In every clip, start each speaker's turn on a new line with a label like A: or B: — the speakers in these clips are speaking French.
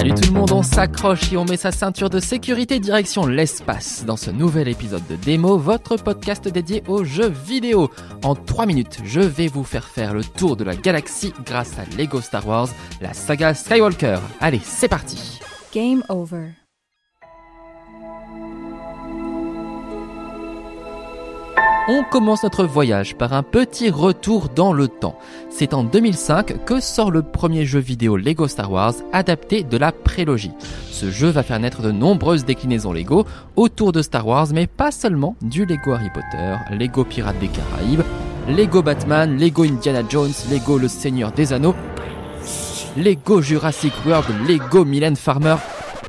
A: Salut tout le monde, on s'accroche et on met sa ceinture de sécurité direction l'espace dans ce nouvel épisode de Démo, votre podcast dédié aux jeux vidéo. En 3 minutes, je vais vous faire faire le tour de la galaxie grâce à Lego Star Wars, la saga Skywalker. Allez, c'est parti
B: Game over.
A: On commence notre voyage par un petit retour dans le temps. C'est en 2005 que sort le premier jeu vidéo Lego Star Wars adapté de la prélogie. Ce jeu va faire naître de nombreuses déclinaisons Lego autour de Star Wars, mais pas seulement du Lego Harry Potter, Lego Pirates des Caraïbes, Lego Batman, Lego Indiana Jones, Lego Le Seigneur des Anneaux, Lego Jurassic World, Lego Mylène Farmer.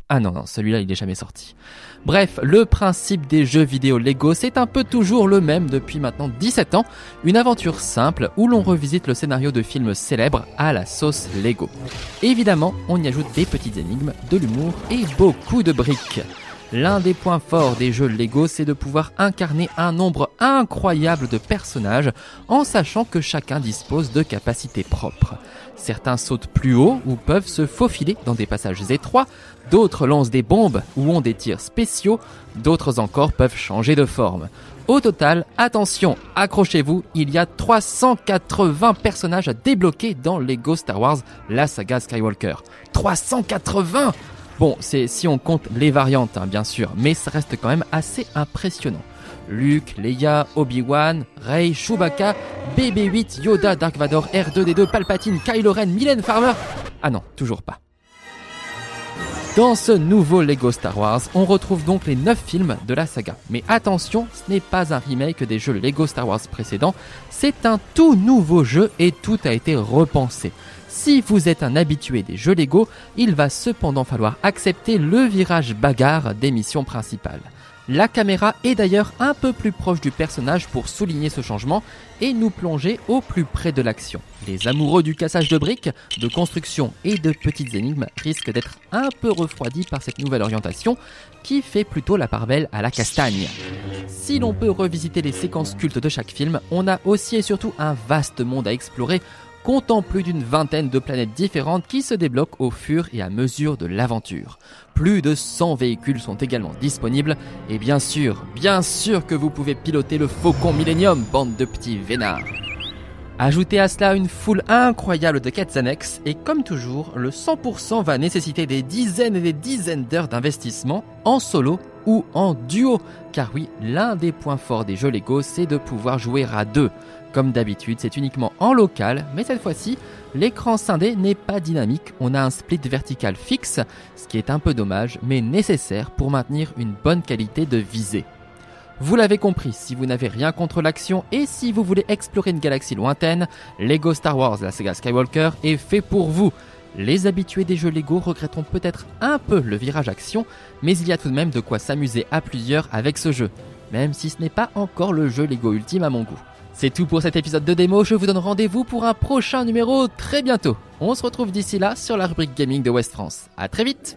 A: Ah non, non, celui-là il est jamais sorti. Bref, le principe des jeux vidéo Lego, c'est un peu toujours le même depuis maintenant 17 ans, une aventure simple où l'on revisite le scénario de films célèbres à la sauce Lego. Évidemment, on y ajoute des petites énigmes, de l'humour et beaucoup de briques. L'un des points forts des jeux Lego, c'est de pouvoir incarner un nombre incroyable de personnages en sachant que chacun dispose de capacités propres. Certains sautent plus haut ou peuvent se faufiler dans des passages étroits, d'autres lancent des bombes ou ont des tirs spéciaux, d'autres encore peuvent changer de forme. Au total, attention, accrochez-vous, il y a 380 personnages à débloquer dans Lego Star Wars, la saga Skywalker. 380 Bon, c'est si on compte les variantes, hein, bien sûr, mais ça reste quand même assez impressionnant. Luke, Leia, Obi-Wan, Rey, Chewbacca, BB-8, Yoda, Dark Vador, R2D2, Palpatine, Kylo Ren, Mylène Farmer. Ah non, toujours pas. Dans ce nouveau Lego Star Wars, on retrouve donc les 9 films de la saga. Mais attention, ce n'est pas un remake des jeux Lego Star Wars précédents, c'est un tout nouveau jeu et tout a été repensé. Si vous êtes un habitué des jeux Lego, il va cependant falloir accepter le virage bagarre des missions principales. La caméra est d'ailleurs un peu plus proche du personnage pour souligner ce changement et nous plonger au plus près de l'action. Les amoureux du cassage de briques, de construction et de petites énigmes risquent d'être un peu refroidis par cette nouvelle orientation qui fait plutôt la part belle à la castagne. Si l'on peut revisiter les séquences cultes de chaque film, on a aussi et surtout un vaste monde à explorer comptant plus d'une vingtaine de planètes différentes qui se débloquent au fur et à mesure de l'aventure. Plus de 100 véhicules sont également disponibles et bien sûr, bien sûr que vous pouvez piloter le Faucon Millennium, bande de petits vénards. Ajoutez à cela une foule incroyable de quêtes annexes et comme toujours, le 100% va nécessiter des dizaines et des dizaines d'heures d'investissement en solo ou en duo. Car oui, l'un des points forts des jeux Lego, c'est de pouvoir jouer à deux. Comme d'habitude, c'est uniquement en local, mais cette fois-ci, l'écran scindé n'est pas dynamique, on a un split vertical fixe, ce qui est un peu dommage, mais nécessaire pour maintenir une bonne qualité de visée. Vous l'avez compris, si vous n'avez rien contre l'action et si vous voulez explorer une galaxie lointaine, Lego Star Wars, la saga Skywalker, est fait pour vous. Les habitués des jeux Lego regretteront peut-être un peu le virage action, mais il y a tout de même de quoi s'amuser à plusieurs avec ce jeu, même si ce n'est pas encore le jeu Lego ultime à mon goût. C'est tout pour cet épisode de démo, je vous donne rendez-vous pour un prochain numéro très bientôt. On se retrouve d'ici là sur la rubrique gaming de West France. A très vite